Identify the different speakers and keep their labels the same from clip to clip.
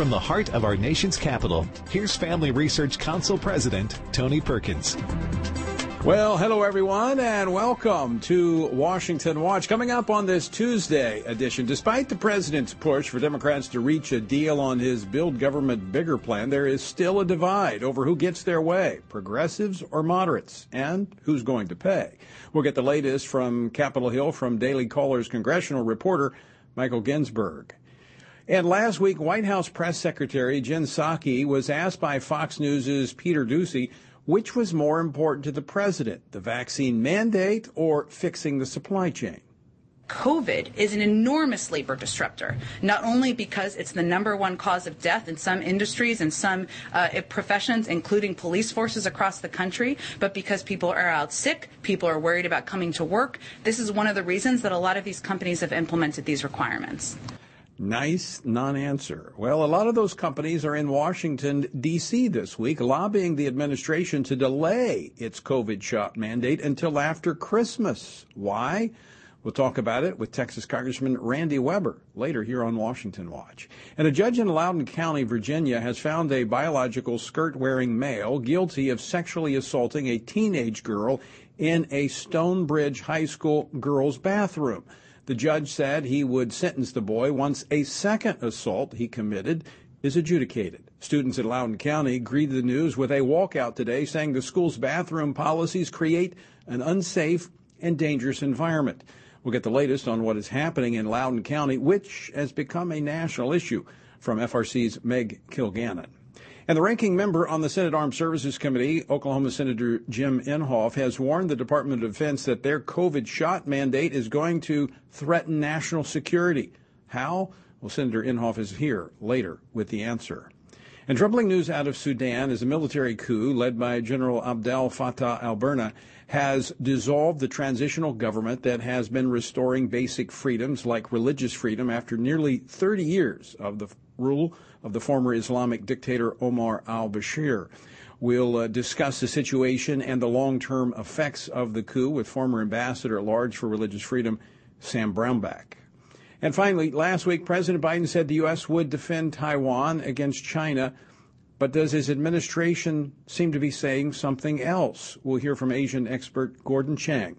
Speaker 1: from the heart of our nation's capital, here's Family Research Council President Tony Perkins.
Speaker 2: Well, hello everyone, and welcome to Washington Watch. Coming up on this Tuesday edition, despite the president's push for Democrats to reach a deal on his Build Government Bigger plan, there is still a divide over who gets their way progressives or moderates, and who's going to pay. We'll get the latest from Capitol Hill from Daily Caller's congressional reporter, Michael Ginsberg. And last week, White House Press Secretary Jen Psaki was asked by Fox News' Peter Doocy which was more important to the president, the vaccine mandate or fixing the supply chain?
Speaker 3: COVID is an enormous labor disruptor, not only because it's the number one cause of death in some industries and some uh, professions, including police forces across the country, but because people are out sick, people are worried about coming to work. This is one of the reasons that a lot of these companies have implemented these requirements.
Speaker 2: Nice non answer. Well, a lot of those companies are in Washington, D.C. this week, lobbying the administration to delay its COVID shot mandate until after Christmas. Why? We'll talk about it with Texas Congressman Randy Weber later here on Washington Watch. And a judge in Loudoun County, Virginia, has found a biological skirt wearing male guilty of sexually assaulting a teenage girl in a Stone Bridge High School girls' bathroom. The judge said he would sentence the boy once a second assault he committed is adjudicated. Students at Loudoun County greeted the news with a walkout today saying the school's bathroom policies create an unsafe and dangerous environment. We'll get the latest on what is happening in Loudoun County, which has become a national issue from FRC's Meg Kilgannon. And the ranking member on the Senate Armed Services Committee, Oklahoma Senator Jim Inhofe, has warned the Department of Defense that their COVID shot mandate is going to threaten national security. How? Well, Senator Inhofe is here later with the answer. And troubling news out of Sudan is a military coup led by General Abdel Fattah al Burhan has dissolved the transitional government that has been restoring basic freedoms like religious freedom after nearly 30 years of the rule of the former Islamic dictator Omar al Bashir. We'll uh, discuss the situation and the long term effects of the coup with former Ambassador at Large for Religious Freedom, Sam Brownback. And finally, last week, President Biden said the U.S. would defend Taiwan against China. But does his administration seem to be saying something else? We'll hear from Asian expert Gordon Chang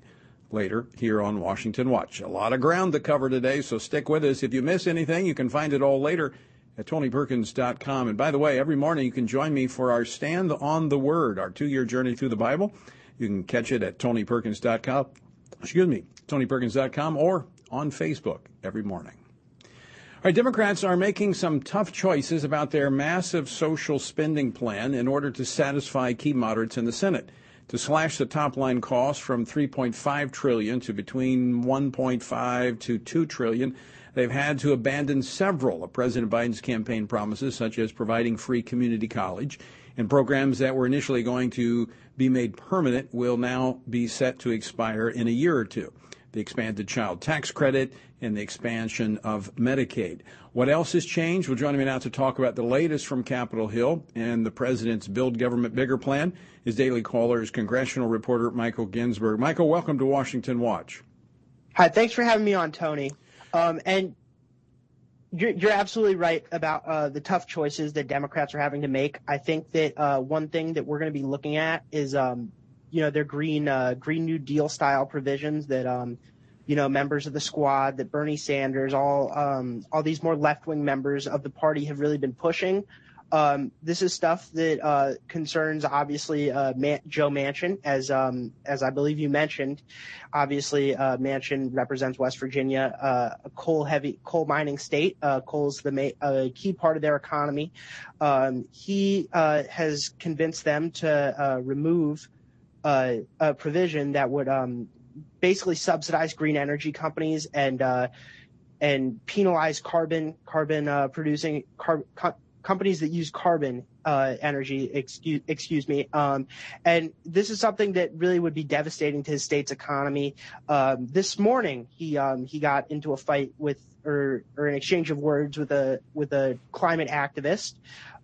Speaker 2: later here on Washington Watch. A lot of ground to cover today, so stick with us. If you miss anything, you can find it all later at TonyPerkins.com. And by the way, every morning you can join me for our Stand on the Word, our two year journey through the Bible. You can catch it at TonyPerkins.com, excuse me, TonyPerkins.com or on Facebook every morning. All right, Democrats are making some tough choices about their massive social spending plan in order to satisfy key moderates in the Senate. To slash the top line cost from 3.5 trillion to between 1.5 to 2 trillion, They've had to abandon several of President Biden's campaign promises, such as providing free community college, and programs that were initially going to be made permanent will now be set to expire in a year or two. The expanded child tax credit and the expansion of Medicaid. What else has changed? Well, joining me now to talk about the latest from Capitol Hill and the president's Build Government Bigger plan is Daily Caller's congressional reporter Michael Ginsberg. Michael, welcome to Washington Watch.
Speaker 4: Hi, thanks for having me on, Tony. Um, and you're, you're, absolutely right about uh, the tough choices that Democrats are having to make. I think that uh, one thing that we're going to be looking at is, um, you know, their green uh, Green New Deal style provisions that, um, you know, members of the squad, that Bernie Sanders, all um, all these more left wing members of the party have really been pushing. Um, this is stuff that uh, concerns obviously uh, Man- Joe Manchin, as um, as I believe you mentioned. Obviously, uh, Manchin represents West Virginia, uh, a coal heavy coal mining state. Uh, coal's the ma- key part of their economy. Um, he uh, has convinced them to remove a provision that would um, basically subsidize green energy companies and and penalize carbon carbon producing car- companies that use carbon uh, energy, excuse, excuse me. Um, and this is something that really would be devastating to his state's economy. Um, this morning, he um, he got into a fight with or or an exchange of words with a with a climate activist.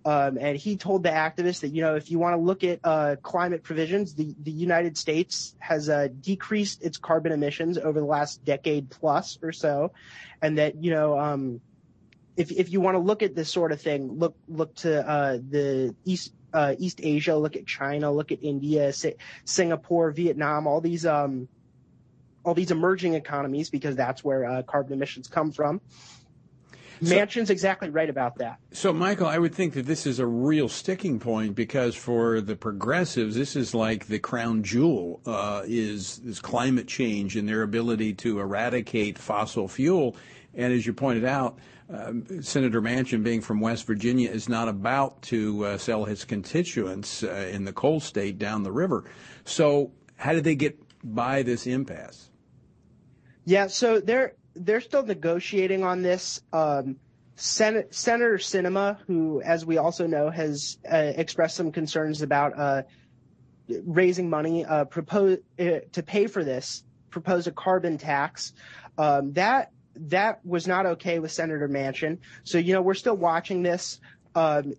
Speaker 4: Um, and he told the activist that you know if you want to look at uh, climate provisions, the the United States has uh, decreased its carbon emissions over the last decade plus or so, and that you know um, if if you want to look at this sort of thing, look look to uh, the East uh, East Asia, look at China, look at India, Singapore, Vietnam, all these um, all these emerging economies because that's where uh, carbon emissions come from. So, Manchin's exactly right about that.
Speaker 2: So, Michael, I would think that this is a real sticking point because for the progressives, this is like the crown jewel uh, is is climate change and their ability to eradicate fossil fuel. And as you pointed out, Senator Manchin, being from West Virginia, is not about to uh, sell his constituents uh, in the coal state down the river. So, how did they get by this impasse?
Speaker 4: Yeah, so they're they're still negotiating on this. Um, Sen- Senator Sinema, who, as we also know, has uh, expressed some concerns about uh, raising money uh, propose, uh, to pay for this, proposed a carbon tax. Um, that that was not okay with Senator Manchin. So you know we're still watching this. Um,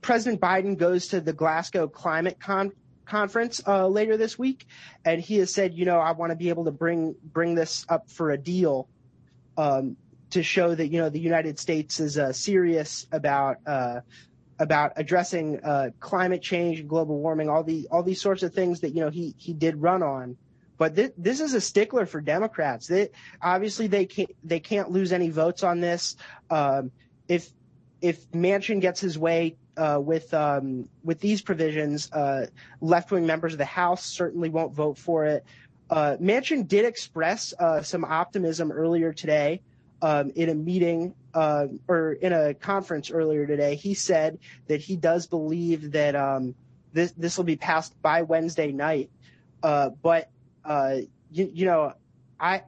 Speaker 4: President Biden goes to the Glasgow Climate Con- conference uh, later this week, and he has said, you know, I want to be able to bring bring this up for a deal um, to show that you know the United States is uh, serious about uh, about addressing uh, climate change, global warming, all the all these sorts of things that you know he he did run on. But th- this is a stickler for Democrats. They, obviously, they can't they can't lose any votes on this. Um, if if Manchin gets his way uh, with um, with these provisions, uh, left wing members of the House certainly won't vote for it. Uh, Manchin did express uh, some optimism earlier today um, in a meeting uh, or in a conference earlier today. He said that he does believe that um, this this will be passed by Wednesday night. Uh, you, you know, I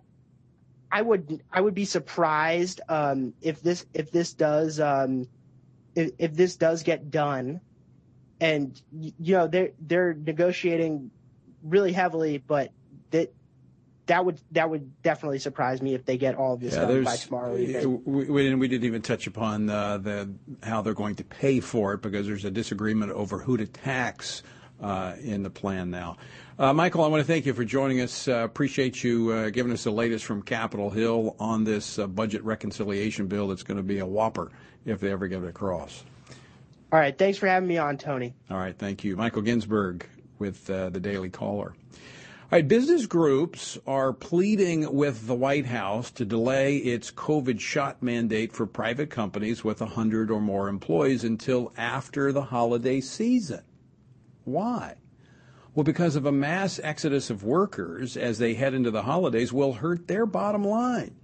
Speaker 4: I would I would be surprised um, if this if this does um, if, if this does get done, and you know they're they're negotiating really heavily, but that that would that would definitely surprise me if they get all of this yeah, done by tomorrow evening.
Speaker 2: We, we, we, didn't even touch upon uh, the how they're going to pay for it because there's a disagreement over who to tax uh, in the plan now. Uh, Michael, I want to thank you for joining us. Uh, appreciate you uh, giving us the latest from Capitol Hill on this uh, budget reconciliation bill that's going to be a whopper if they ever get it across.
Speaker 4: All right. Thanks for having me on, Tony.
Speaker 2: All right. Thank you. Michael Ginsberg with uh, the Daily Caller. All right, business groups are pleading with the White House to delay its COVID shot mandate for private companies with 100 or more employees until after the holiday season. Why? Well, because of a mass exodus of workers as they head into the holidays will hurt their bottom line.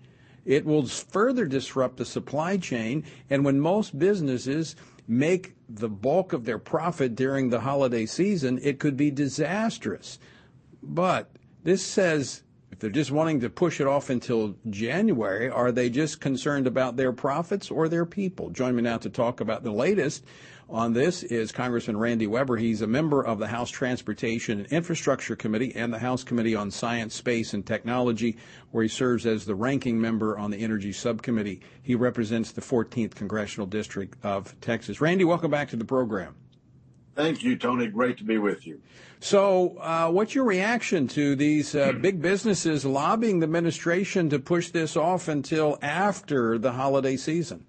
Speaker 2: It will further disrupt the supply chain, and when most businesses make the bulk of their profit during the holiday season, it could be disastrous. But this says if they're just wanting to push it off until January, are they just concerned about their profits or their people? Join me now to talk about the latest on this is Congressman Randy Weber. He's a member of the House Transportation and Infrastructure Committee and the House Committee on Science, Space, and Technology, where he serves as the ranking member on the Energy Subcommittee. He represents the 14th Congressional District of Texas. Randy, welcome back to the program.
Speaker 5: Thank you, Tony. Great to be with you.
Speaker 2: So, uh, what's your reaction to these uh, big businesses lobbying the administration to push this off until after the holiday season?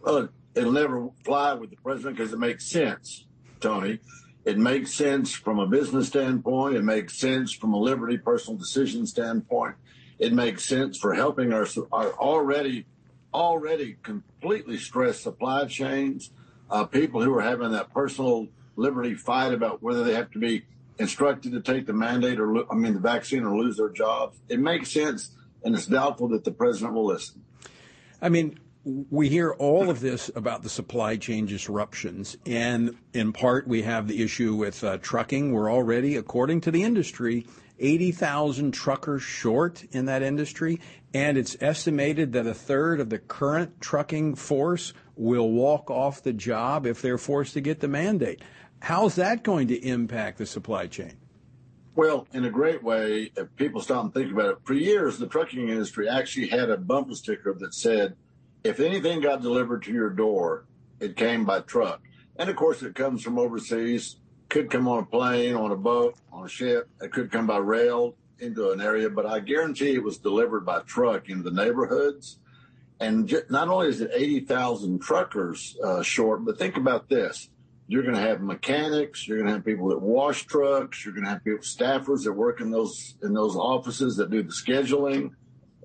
Speaker 5: Well, it'll never fly with the president because it makes sense, Tony. It makes sense from a business standpoint. It makes sense from a liberty personal decision standpoint. It makes sense for helping our, our already already completely stressed supply chains, uh, people who are having that personal liberty fight about whether they have to be instructed to take the mandate or I mean the vaccine or lose their jobs. It makes sense, and it's doubtful that the president will listen.
Speaker 2: I mean, we hear all of this about the supply chain disruptions, and in part, we have the issue with uh, trucking. We're already, according to the industry, 80,000 truckers short in that industry, and it's estimated that a third of the current trucking force will walk off the job if they're forced to get the mandate. How's that going to impact the supply chain?
Speaker 5: Well, in a great way, if people stop and think about it, for years, the trucking industry actually had a bumper sticker that said, if anything got delivered to your door, it came by truck. And of course, it comes from overseas, could come on a plane, on a boat, on a ship. It could come by rail into an area, but I guarantee it was delivered by truck in the neighborhoods. And not only is it 80,000 truckers uh, short, but think about this. You're going to have mechanics. You're going to have people that wash trucks. You're going to have people, staffers that work in those in those offices that do the scheduling.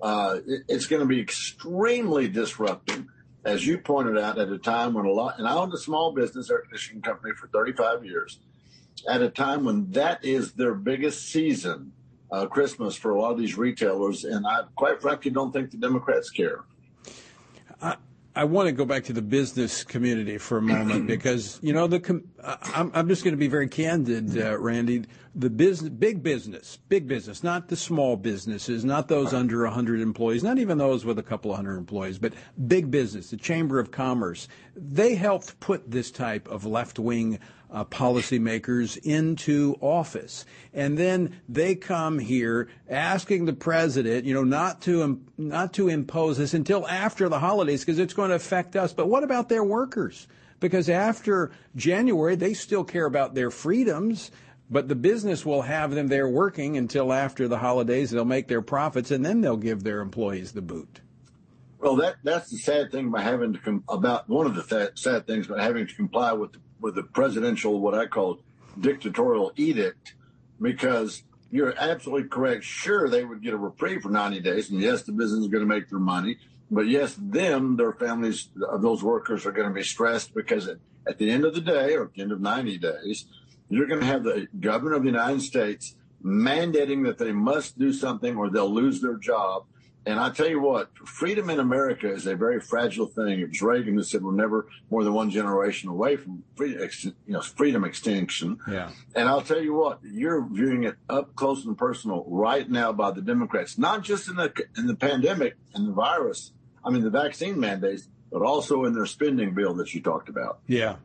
Speaker 5: Uh, it, it's going to be extremely disruptive, as you pointed out, at a time when a lot. And I owned a small business air conditioning company for 35 years. At a time when that is their biggest season, uh, Christmas for a lot of these retailers, and I quite frankly don't think the Democrats care.
Speaker 2: I want to go back to the business community for a moment because you know the I'm, I'm just going to be very candid, uh, Randy. The business, big business, big business, not the small businesses, not those under 100 employees, not even those with a couple of hundred employees, but big business, the Chamber of Commerce. They helped put this type of left wing uh, policymakers into office. And then they come here asking the president, you know, not to, not to impose this until after the holidays because it's going to affect us. But what about their workers? Because after January, they still care about their freedoms but the business will have them there working until after the holidays. They'll make their profits, and then they'll give their employees the boot.
Speaker 5: Well, that that's the sad thing about having to com- about one of the th- sad things about having to comply with the with the presidential, what I call dictatorial edict, because you're absolutely correct. Sure, they would get a reprieve for 90 days, and yes, the business is going to make their money. But yes, them, their families of those workers are going to be stressed because at, at the end of the day, or at the end of 90 days, you're going to have the governor of the United States mandating that they must do something or they'll lose their job. And I tell you what, freedom in America is a very fragile thing. It was Reagan who said we're never more than one generation away from freedom, you know, freedom extinction.
Speaker 2: Yeah.
Speaker 5: And I'll tell you what, you're viewing it up close and personal right now by the Democrats, not just in the in the pandemic and the virus. I mean, the vaccine mandates, but also in their spending bill that you talked about.
Speaker 2: Yeah.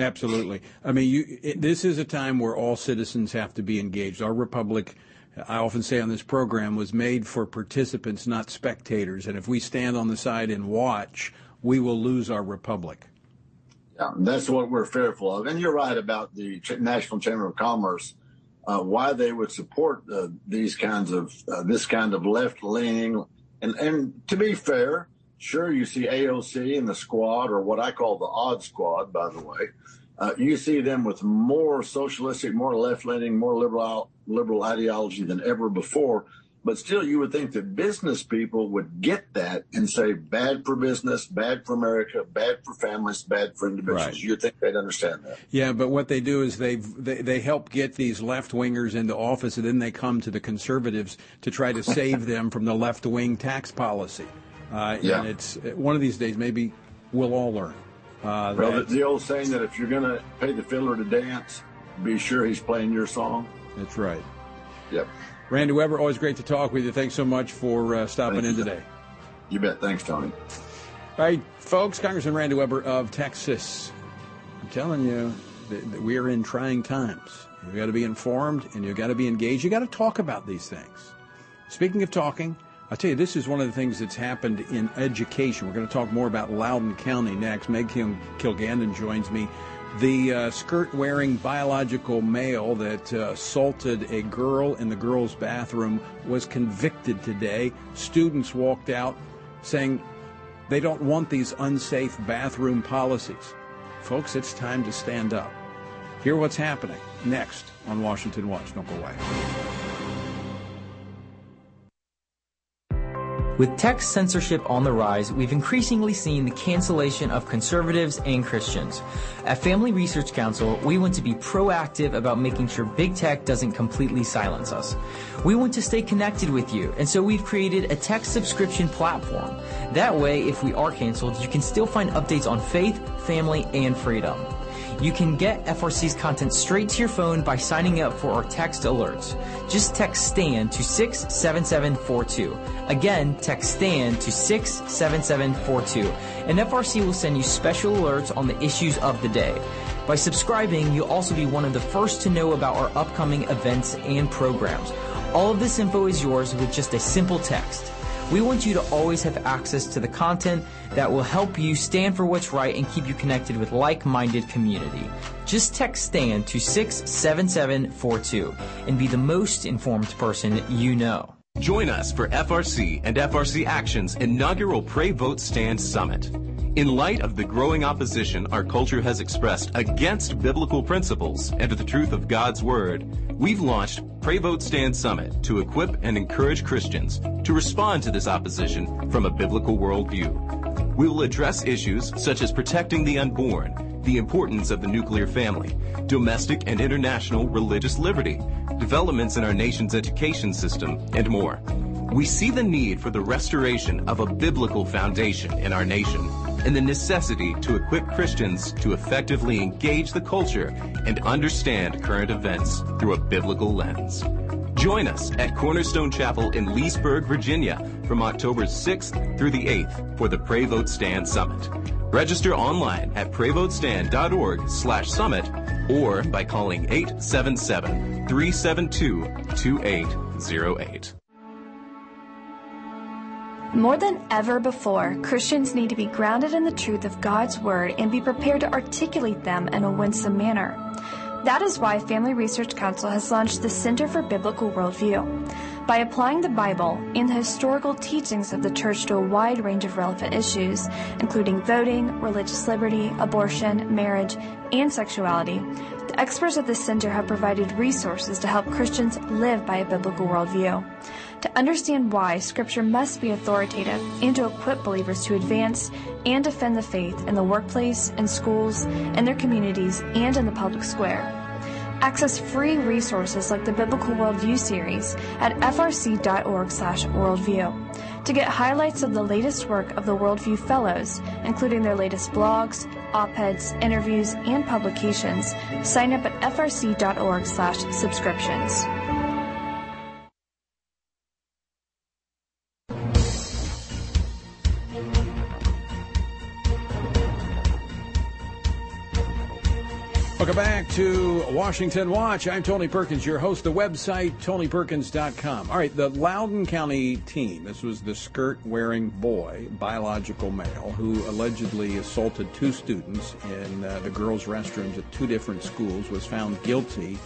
Speaker 2: Absolutely. I mean, you, it, this is a time where all citizens have to be engaged. Our republic I often say on this program, was made for participants, not spectators. And if we stand on the side and watch, we will lose our republic.
Speaker 5: Yeah, that's what we're fearful of. And you're right about the National Chamber of Commerce, uh, why they would support uh, these kinds of uh, this kind of left leaning. And and to be fair, sure you see AOC and the squad, or what I call the odd squad, by the way. Uh, you see them with more socialistic, more left leaning, more liberal liberal ideology than ever before. But still, you would think that business people would get that and say, bad for business, bad for America, bad for families, bad for individuals. Right. You'd think they'd understand that.
Speaker 2: Yeah, but what they do is they they help get these left wingers into office, and then they come to the conservatives to try to save them from the left wing tax policy. Uh, yeah. And it's one of these days, maybe we'll all learn.
Speaker 5: Uh, well, the, the old saying that if you're going to pay the fiddler to dance, be sure he's playing your song.
Speaker 2: That's right.
Speaker 5: Yep.
Speaker 2: Randy Weber, always great to talk with you. Thanks so much for uh, stopping in today.
Speaker 5: You bet. Thanks, Tony.
Speaker 2: All right, folks, Congressman Randy Weber of Texas. I'm telling you that we are in trying times. You've got to be informed and you've got to be engaged. You've got to talk about these things. Speaking of talking, I'll tell you, this is one of the things that's happened in education. We're going to talk more about Loudoun County next. Meg Kilgannon joins me the uh, skirt wearing biological male that uh, assaulted a girl in the girl's bathroom was convicted today. Students walked out saying they don't want these unsafe bathroom policies. Folks, it's time to stand up. Hear what's happening next on Washington Watch. Don't go away.
Speaker 6: With tech censorship on the rise, we've increasingly seen the cancellation of conservatives and Christians. At Family Research Council, we want to be proactive about making sure big tech doesn't completely silence us. We want to stay connected with you, and so we've created a tech subscription platform. That way, if we are canceled, you can still find updates on faith, family, and freedom. You can get FRC's content straight to your phone by signing up for our text alerts. Just text STAND to 67742. Again, text STAND to 67742. And FRC will send you special alerts on the issues of the day. By subscribing, you'll also be one of the first to know about our upcoming events and programs. All of this info is yours with just a simple text. We want you to always have access to the content that will help you stand for what's right and keep you connected with like-minded community. Just text STAND to 67742 and be the most informed person you know.
Speaker 7: Join us for FRC and FRC Action's inaugural Pray Vote Stand Summit. In light of the growing opposition our culture has expressed against biblical principles and the truth of God's Word, we've launched Pray Vote Stand Summit to equip and encourage Christians to respond to this opposition from a biblical worldview. We will address issues such as protecting the unborn, the importance of the nuclear family, domestic and international religious liberty, developments in our nation's education system, and more. We see the need for the restoration of a biblical foundation in our nation and the necessity to equip Christians to effectively engage the culture and understand current events through a biblical lens. Join us at Cornerstone Chapel in Leesburg, Virginia from October 6th through the 8th for the Pray Vote Stand Summit. Register online at prayvotestand.org slash summit or by calling 877-372-2808.
Speaker 8: More than ever before, Christians need to be grounded in the truth of God's Word and be prepared to articulate them in a winsome manner. That is why Family Research Council has launched the Center for Biblical Worldview. By applying the Bible and the historical teachings of the church to a wide range of relevant issues, including voting, religious liberty, abortion, marriage, and sexuality, the experts at the center have provided resources to help Christians live by a biblical worldview to understand why Scripture must be authoritative and to equip believers to advance and defend the faith in the workplace, in schools, in their communities, and in the public square. Access free resources like the Biblical Worldview series at frc.org/worldview. To get highlights of the latest work of the Worldview Fellows, including their latest blogs, op-eds, interviews, and publications, sign up at frc.org/subscriptions.
Speaker 2: Welcome back to Washington Watch. I'm Tony Perkins, your host. The website, tonyperkins.com. All right, the Loudoun County teen, this was the skirt wearing boy, biological male, who allegedly assaulted two students in uh, the girls' restrooms at two different schools, was found guilty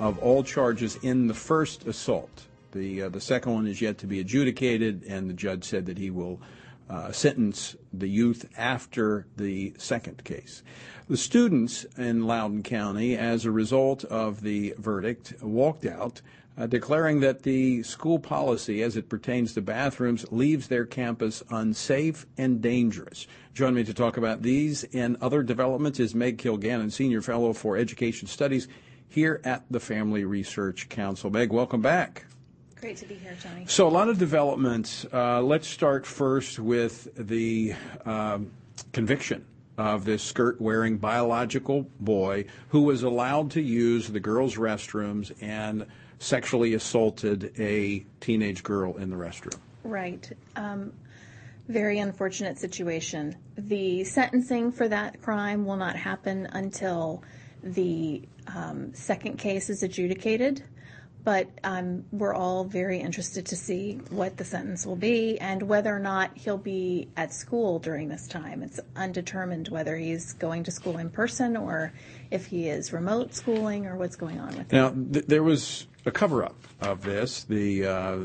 Speaker 2: of all charges in the first assault. The, uh, the second one is yet to be adjudicated, and the judge said that he will uh, sentence the youth after the second case. The students in Loudoun County, as a result of the verdict, walked out uh, declaring that the school policy as it pertains to bathrooms leaves their campus unsafe and dangerous. Join me to talk about these and other developments is Meg Kilgannon, Senior Fellow for Education Studies here at the Family Research Council. Meg, welcome back.
Speaker 9: Great to be here, Tony.
Speaker 2: So, a lot of developments. Uh, let's start first with the um, conviction of this skirt wearing biological boy who was allowed to use the girls' restrooms and sexually assaulted a teenage girl in the restroom.
Speaker 9: Right. Um, very unfortunate situation. The sentencing for that crime will not happen until the um, second case is adjudicated but um, we're all very interested to see what the sentence will be and whether or not he'll be at school during this time. It's undetermined whether he's going to school in person or if he is remote schooling or what's going on with
Speaker 2: now,
Speaker 9: him.
Speaker 2: Now, th- there was a cover up of this. The uh,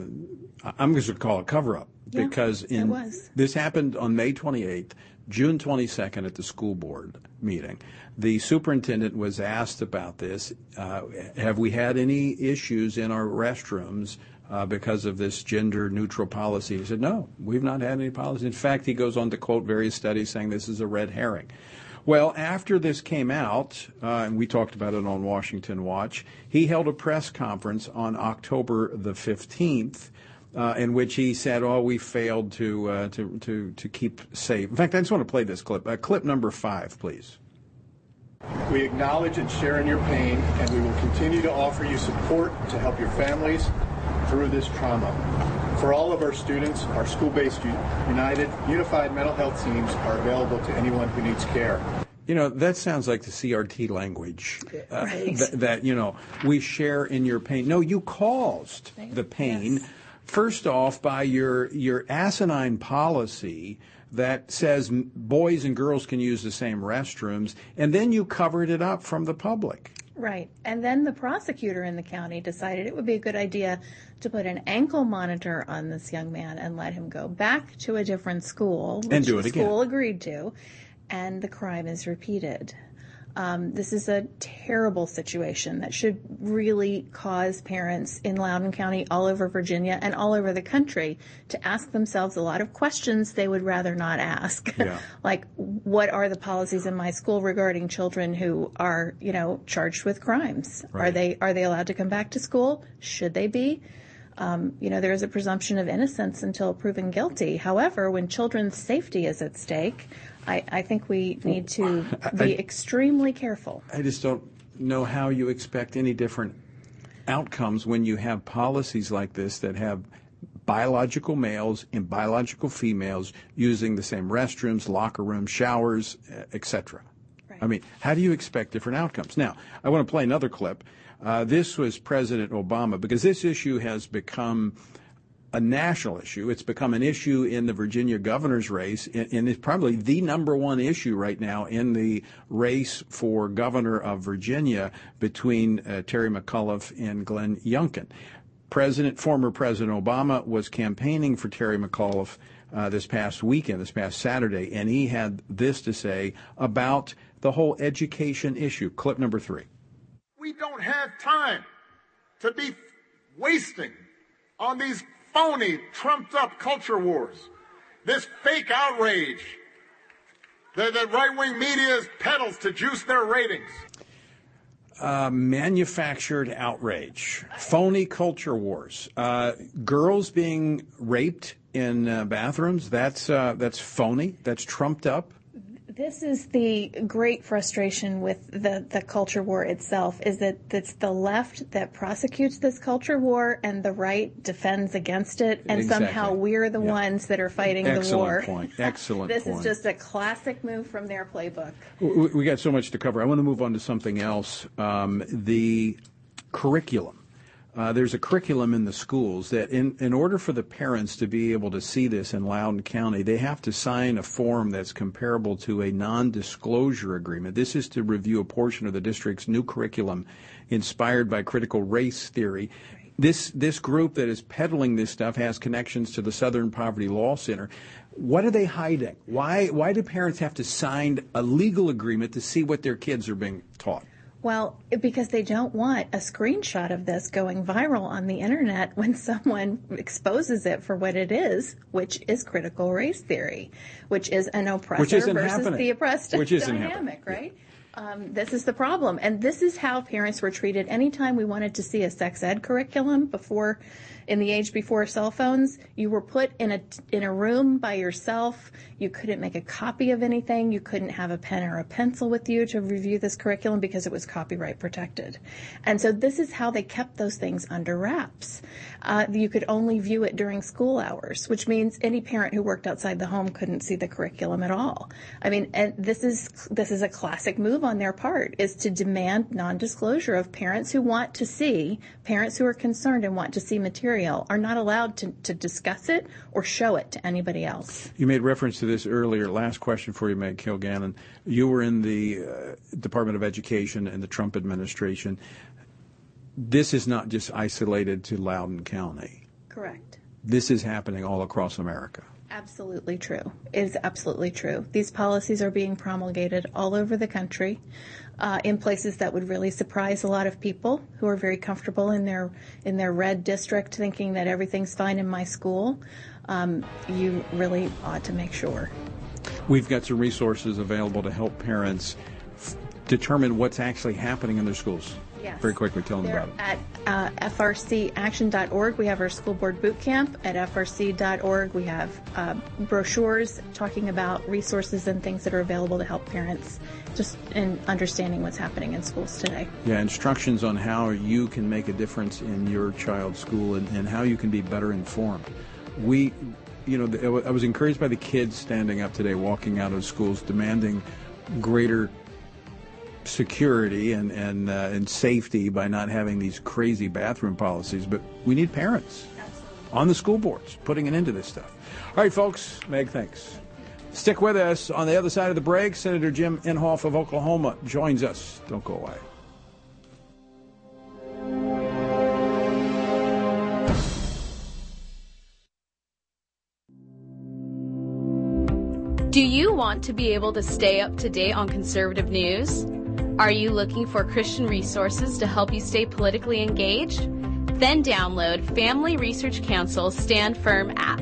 Speaker 2: I'm going to call it cover up
Speaker 9: yeah,
Speaker 2: because in
Speaker 9: this
Speaker 2: happened on May 28th, June 22nd at the school board meeting. The superintendent was asked about this. Uh, have we had any issues in our restrooms uh, because of this gender neutral policy? He said, no, we've not had any policy. In fact, he goes on to quote various studies saying this is a red herring. Well, after this came out, uh, and we talked about it on Washington Watch, he held a press conference on October the 15th. Uh, in which he said, "Oh, we failed to uh, to to to keep safe." In fact, I just want to play this clip. Uh, clip number five, please.
Speaker 10: We acknowledge and share in your pain, and we will continue to offer you support to help your families through this trauma. For all of our students, our school-based United Unified Mental Health teams are available to anyone who needs care.
Speaker 2: You know, that sounds like the CRT language. Uh, right. th- that, you know, we share in your pain. No, you caused the pain. Yes. First off, by your, your asinine policy that says boys and girls can use the same restrooms, and then you covered it up from the public.
Speaker 9: Right. And then the prosecutor in the county decided it would be a good idea to put an ankle monitor on this young man and let him go back to a different school, which
Speaker 2: And do it
Speaker 9: the
Speaker 2: again.
Speaker 9: school agreed to, and the crime is repeated. Um, this is a terrible situation that should really cause parents in Loudoun County, all over Virginia, and all over the country to ask themselves a lot of questions they would rather not ask.
Speaker 2: Yeah.
Speaker 9: like, what are the policies in my school regarding children who are, you know, charged with crimes? Are they are they allowed to come back to school? Should they be? Um, you know, there is a presumption of innocence until proven guilty. However, when children's safety is at stake, I, I think we need to be
Speaker 2: I-
Speaker 9: extremely careful.
Speaker 2: I just don't know how you expect any different outcomes when you have policies like this that have biological males and biological females using the same restrooms, locker rooms, showers, eh, etc. I mean, how do you expect different outcomes? Now, I want to play another clip. Uh, this was President Obama because this issue has become a national issue. It's become an issue in the Virginia governor's race, and it's probably the number one issue right now in the race for governor of Virginia between uh, Terry McAuliffe and Glenn Youngkin. President, former President Obama was campaigning for Terry McAuliffe uh, this past weekend, this past Saturday, and he had this to say about the whole education issue. Clip number three.
Speaker 11: We don't have time to be wasting on these phony, trumped up culture wars. This fake outrage that the right wing media peddles to juice their ratings.
Speaker 2: uh, manufactured outrage, phony culture wars, uh, girls being raped in uh, bathrooms. That's uh, that's phony. That's trumped up.
Speaker 9: This is the great frustration with the, the culture war itself is that it's the left that prosecutes this culture war and the right defends against it and
Speaker 2: Exactly.
Speaker 9: somehow we're the
Speaker 2: Yeah.
Speaker 9: ones that are fighting the
Speaker 2: Excellent
Speaker 9: war.
Speaker 2: point. Excellent
Speaker 9: this
Speaker 2: point.
Speaker 9: is just a classic move from their playbook.
Speaker 2: We, we got so much to cover. I want to move on to something else. Um, the curriculum. Uh, there's a curriculum in the schools that, in, in order for the parents to be able to see this in Loudoun County, they have to sign a form that's comparable to a non disclosure agreement. This is to review a portion of the district's new curriculum inspired by critical race theory. This, this group that is peddling this stuff has connections to the Southern Poverty Law Center. What are they hiding? Why, why do parents have to sign a legal agreement to see what their kids are being taught?
Speaker 9: Well, because they don't want a screenshot of this going viral on the internet when someone exposes it for what it is, which is critical race theory, which is an oppressor versus
Speaker 2: happening.
Speaker 9: the oppressed
Speaker 2: Which isn't
Speaker 9: dynamic, right? Um, this is the problem. And this is how parents were treated anytime we wanted to see a sex ed curriculum before, in the age before cell phones, you were put in a, in a room by yourself. You couldn't make a copy of anything. You couldn't have a pen or a pencil with you to review this curriculum because it was copyright protected. And so this is how they kept those things under wraps. Uh, you could only view it during school hours, which means any parent who worked outside the home couldn't see the curriculum at all. I mean, and this is this is a classic move on their part is to demand non-disclosure of parents who want to see, parents who are concerned and want to see material are not allowed to, to discuss it or show it to anybody else.
Speaker 2: You made reference to this earlier. Last question for you, Meg Kilgannon. You were in the uh, Department of Education and the Trump administration. This is not just isolated to Loudoun County.
Speaker 9: Correct.
Speaker 2: This is happening all across America.
Speaker 9: Absolutely true. It is absolutely true. These policies are being promulgated all over the country uh, in places that would really surprise a lot of people who are very comfortable in their in their red district, thinking that everything's fine in my school. Um, you really ought to make sure.
Speaker 2: We've got some resources available to help parents f- determine what's actually happening in their schools.
Speaker 9: Yes.
Speaker 2: Very quickly, tell them
Speaker 9: They're
Speaker 2: about it.
Speaker 9: at uh, frcaction.org. We have our school board boot camp. At frc.org, we have uh, brochures talking about resources and things that are available to help parents just in understanding what's happening in schools today.
Speaker 2: Yeah, instructions on how you can make a difference in your child's school and, and how you can be better informed. We, you know, I was encouraged by the kids standing up today, walking out of schools, demanding greater security and and uh, and safety by not having these crazy bathroom policies. But we need parents on the school boards putting an end to this stuff. All right, folks. Meg, thanks. Stick with us. On the other side of the break, Senator Jim Inhofe of Oklahoma joins us. Don't go away.
Speaker 12: Do you want to be able to stay up to date on conservative news? Are you looking for Christian resources to help you stay politically engaged? Then download Family Research Council's Stand Firm app.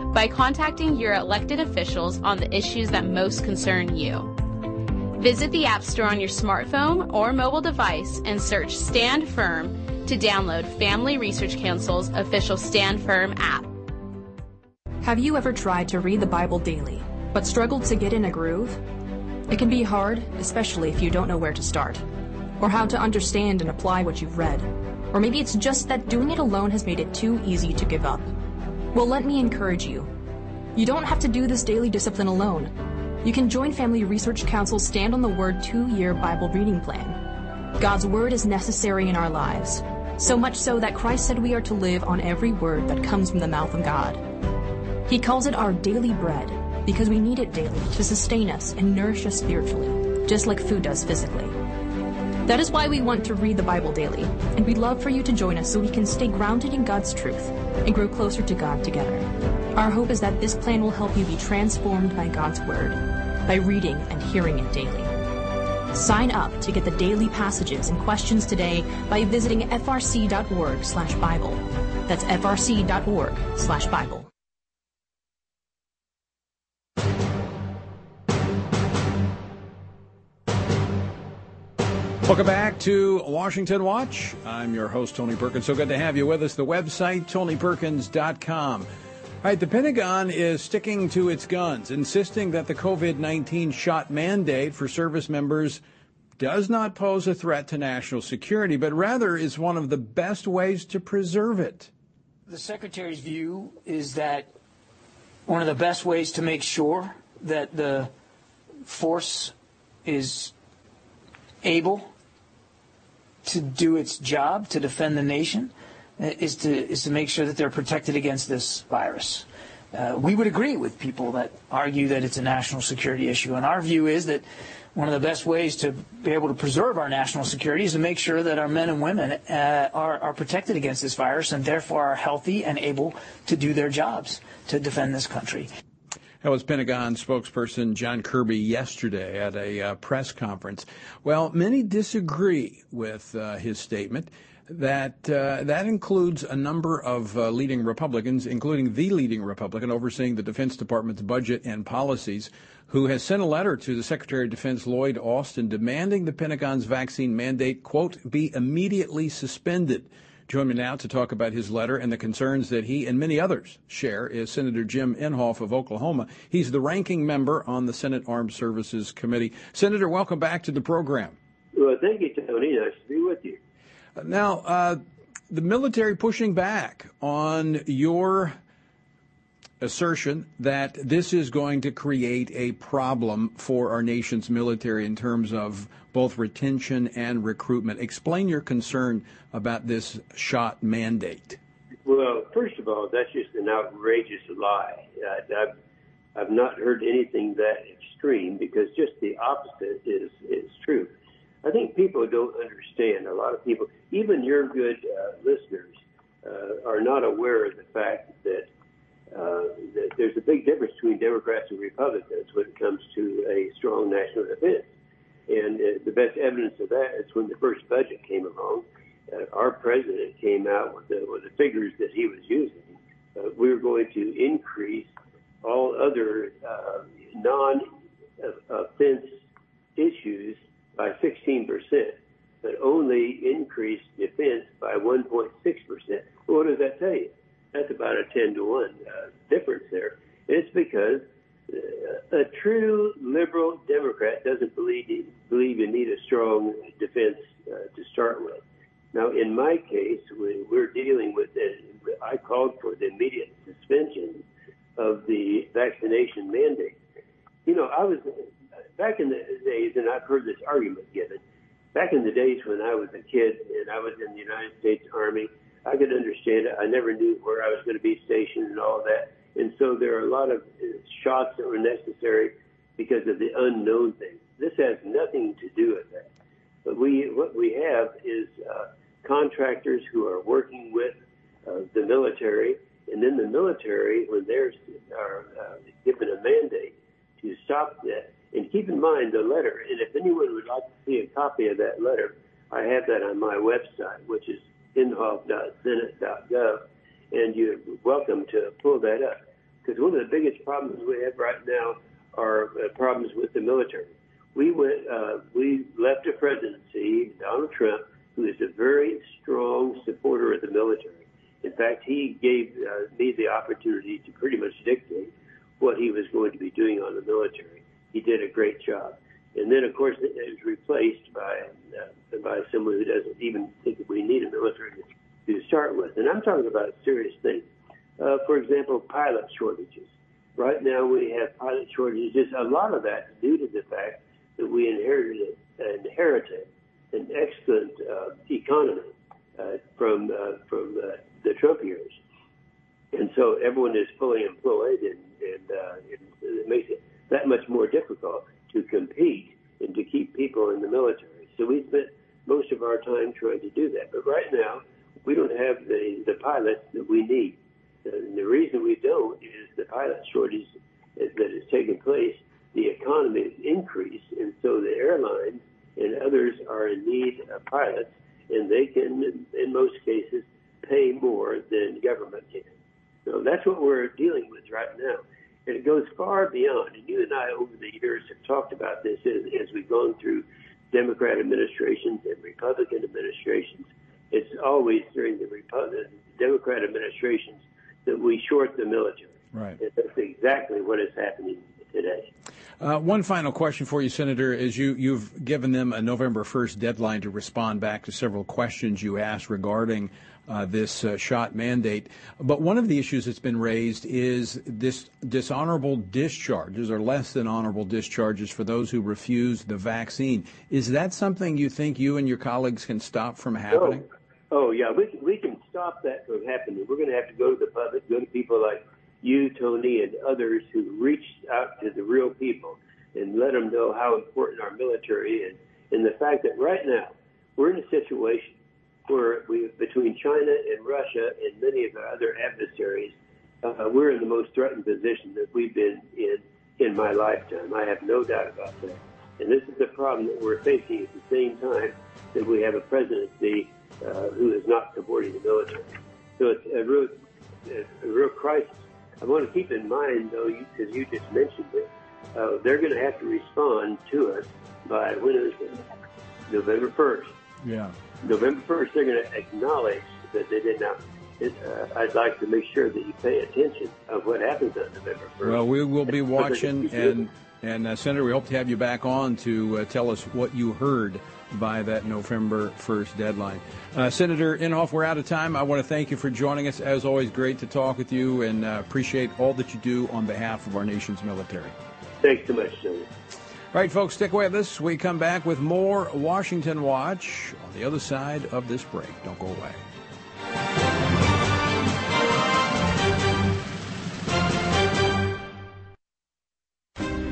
Speaker 12: by contacting your elected officials on the issues that most concern you. Visit the App Store on your smartphone or mobile device and search Stand Firm to download Family Research Council's official Stand Firm app.
Speaker 13: Have you ever tried to read the Bible daily, but struggled to get in a groove? It can be hard, especially if you don't know where to start, or how to understand and apply what you've read. Or maybe it's just that doing it alone has made it too easy to give up. Well, let me encourage you. You don't have to do this daily discipline alone. You can join Family Research Council's Stand on the Word two-year Bible reading plan. God's Word is necessary in our lives, so much so that Christ said we are to live on every word that comes from the mouth of God. He calls it our daily bread because we need it daily to sustain us and nourish us spiritually, just like food does physically. That is why we want to read the Bible daily, and we'd love for you to join us so we can stay grounded in God's truth and grow closer to God together. Our hope is that this plan will help you be transformed by God's Word by reading and hearing it daily. Sign up to get the daily passages and questions today by visiting frc.org/bible. That's frc.org/bible.
Speaker 2: Welcome back to Washington Watch. I'm your host, Tony Perkins. So good to have you with us. The website, tonyperkins.com. All right, the Pentagon is sticking to its guns, insisting that the COVID 19 shot mandate for service members does not pose a threat to national security, but rather is one of the best ways to preserve it.
Speaker 14: The Secretary's view is that one of the best ways to make sure that the force is able to do its job to defend the nation uh, is to is to make sure that they're protected against this virus. Uh, we would agree with people that argue that it's a national security issue, and our view is that one of the best ways to be able to preserve our national security is to make sure that our men and women uh, are, are protected against this virus and therefore are healthy and able to do their jobs to defend this country.
Speaker 2: That was Pentagon spokesperson John Kirby yesterday at a uh, press conference. Well, many disagree with uh, his statement. That uh, that includes a number of uh, leading Republicans, including the leading Republican overseeing the Defense Department's budget and policies, who has sent a letter to the Secretary of Defense Lloyd Austin demanding the Pentagon's vaccine mandate quote be immediately suspended. Join me now to talk about his letter and the concerns that he and many others share is Senator Jim Inhofe of Oklahoma. He's the ranking member on the Senate Armed Services Committee. Senator, welcome back to the program.
Speaker 15: Well, thank you, Tony. Nice to be with you.
Speaker 2: Now, uh, the military pushing back on your assertion that this is going to create a problem for our nation's military in terms of both retention and recruitment. Explain your concern about this shot mandate.
Speaker 15: Well, first of all, that's just an outrageous lie. I've, I've not heard anything that extreme because just the opposite is, is true. I think people don't understand. A lot of people, even your good uh, listeners, uh, are not aware of the fact that there's a big difference between Democrats and Republicans when it comes to a strong national defense. And uh, the best evidence of that is when the first budget came along, uh, our president came out with the, with the figures that he was using. Uh, we were going to increase all other uh, non-offense issues by 16%, but only increase defense by 1.6%. Well, what does that tell you? That's about a 10 to 1 uh, difference there. It's because uh, a true liberal Democrat doesn't believe believe you need a strong defense uh, to start with. Now, in my case, we, we're dealing with it. I called for the immediate suspension of the vaccination mandate. You know, I was back in the days, and I've heard this argument given, back in the days when I was a kid and I was in the United States Army, I could understand it. I never knew where I was going to be stationed and all that. And so there are a lot of uh, shots that were necessary because of the unknown thing. This has nothing to do with that. But we, what we have is uh, contractors who are working with uh, the military, and then the military, when they're are uh, given a mandate to stop that, and keep in mind the letter. And if anyone would like to see a copy of that letter, I have that on my website, which is inhofe.senate.gov, and you're welcome to pull that up. Because one of the biggest problems we have right now are uh, problems with the military. We went, uh, we left a presidency, Donald Trump, who is a very strong supporter of the military. In fact, he gave uh, me the opportunity to pretty much dictate what he was going to be doing on the military. He did a great job. And then, of course, it was replaced by uh, by someone who doesn't even think that we need a military to start with. And I'm talking about serious things. Uh, for example, pilot shortages. Right now, we have pilot shortages. Just a lot of that due to the fact that we inherited inherited an excellent uh, economy uh, from uh, from uh, the Trump years, and so everyone is fully employed, and, and it, it makes it that much more difficult to compete and to keep people in the military. So we spent most of our time trying to do that. But right now, we don't have the, the pilots that we need. And the reason we don't is the pilot shortage that has taken place. The economy has increased, and so the airlines and others are in need of pilots, and they can, in most cases, pay more than government can. So that's what we're dealing with right now. And it goes far beyond. And you and I, over the years, have talked about this as, as we've gone through Democrat administrations and Republican administrations. It's always during the Republican, Democrat administrations that we short the military.
Speaker 2: Right.
Speaker 15: And that's exactly what is happening today.
Speaker 2: Uh, one final question for you, Senator, is you, you've given them a November 1st deadline to respond back to several questions you asked regarding uh, this uh, shot mandate. But one of the issues that's been raised is this dishonorable discharges or less than honorable discharges for those who refuse the vaccine. Is that something you think you and your colleagues can stop from happening?
Speaker 15: Oh, oh yeah, we can, we can stop that from happening. We're going to have to go to the public, go to people like you, Tony, and others who reached out to the real people and let them know how important our military is. And the fact that right now we're in a situation where we, between China and Russia and many of our other adversaries, uh, we're in the most threatened position that we've been in in my lifetime. I have no doubt about that. And this is the problem that we're facing at the same time that we have a presidency uh, who is not supporting the military. So it's a real, a real crisis. I want to keep in mind, though, because you, you, just mentioned it, uh, they're going to have to respond to us by when is it? November 1st.
Speaker 2: Yeah.
Speaker 15: November 1st, they're going to acknowledge that they did not. It, uh, I'd like to make sure that you pay attention of what happens on November 1st.
Speaker 2: Well, we will be watching, and and uh, Senator, we hope to have you back on to uh, tell us what you heard by that November 1st deadline. Uh, Senator Inhofe, we're out of time. I want to thank you for joining us. As always, great to talk with you and uh, appreciate all that you do on behalf of our nation's military.
Speaker 15: Thanks so much, Senator.
Speaker 2: Right, folks, stick with us. We come back with more Washington Watch on the other side of this break. Don't go away.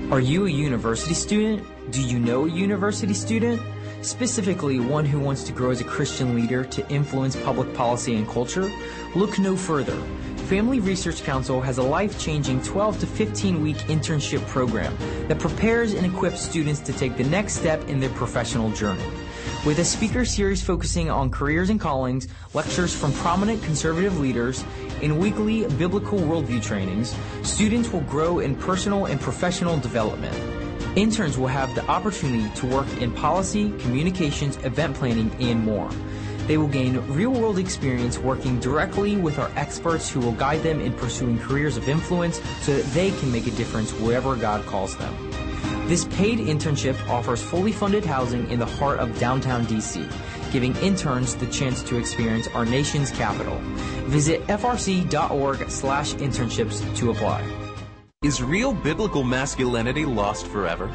Speaker 6: Are you a university student? Do you know a university student? Specifically, one who wants to grow as a Christian leader to influence public policy and culture? Look no further. Family Research Council has a life-changing 12 to 15 week internship program that prepares and equips students to take the next step in their professional journey. With a speaker series focusing on careers and callings, lectures from prominent conservative leaders, and weekly biblical worldview trainings, students will grow in personal and professional development. Interns will have the opportunity to work in policy, communications, event planning, and more. They will gain real world experience working directly with our experts who will guide them in pursuing careers of influence so that they can make a difference wherever God calls them. This paid internship offers fully funded housing in the heart of downtown DC, giving interns the chance to experience our nation's capital. Visit frc.org/internships to apply.
Speaker 7: Is real biblical masculinity lost forever?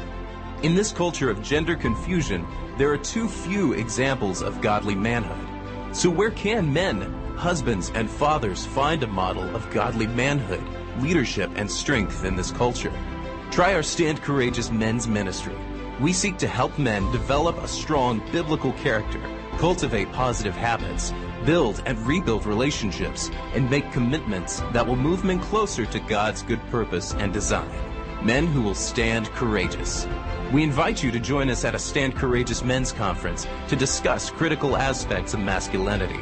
Speaker 7: In this culture of gender confusion, there are too few examples of godly manhood. So where can men, husbands, and fathers find a model of godly manhood, leadership, and strength in this culture? Try our Stand Courageous Men's Ministry. We seek to help men develop a strong biblical character, cultivate positive habits, build and rebuild relationships, and make commitments that will move men closer to God's good purpose and design. Men who will stand courageous. We invite you to join us at a Stand Courageous Men's Conference to discuss critical aspects of masculinity.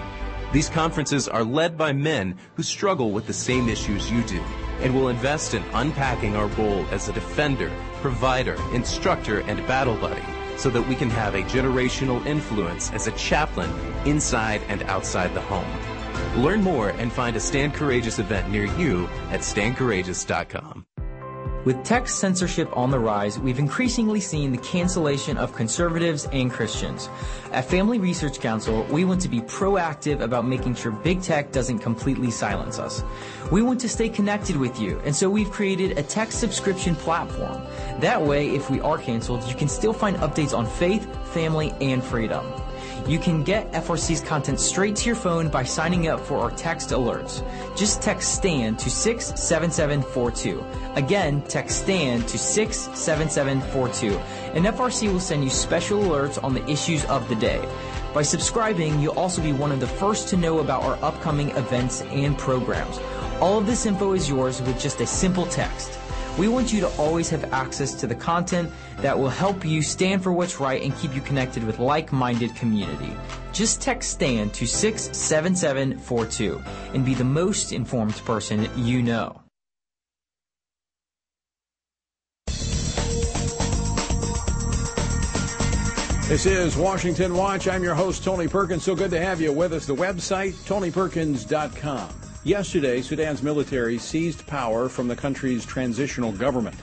Speaker 7: These conferences are led by men who struggle with the same issues you do and will invest in unpacking our role as a defender, provider, instructor, and battle buddy so that we can have a generational influence as a chaplain inside and outside the home. Learn more and find a Stand Courageous event near you at standcourageous.com.
Speaker 6: With tech censorship on the rise, we've increasingly seen the cancellation of conservatives and Christians. At Family Research Council, we want to be proactive about making sure big tech doesn't completely silence us. We want to stay connected with you, and so we've created a tech subscription platform. That way, if we are canceled, you can still find updates on faith, family, and freedom. You can get FRC's content straight to your phone by signing up for our text alerts. Just text STAND to 67742. Again, text STAND to 67742. And FRC will send you special alerts on the issues of the day. By subscribing, you'll also be one of the first to know about our upcoming events and programs. All of this info is yours with just a simple text. We want you to always have access to the content that will help you stand for what's right and keep you connected with like-minded community. Just text STAND to 67742 and be the most informed person you know.
Speaker 2: This is Washington Watch. I'm your host, Tony Perkins. So good to have you with us. The website, tonyperkins.com. Yesterday, Sudan's military seized power from the country's transitional government,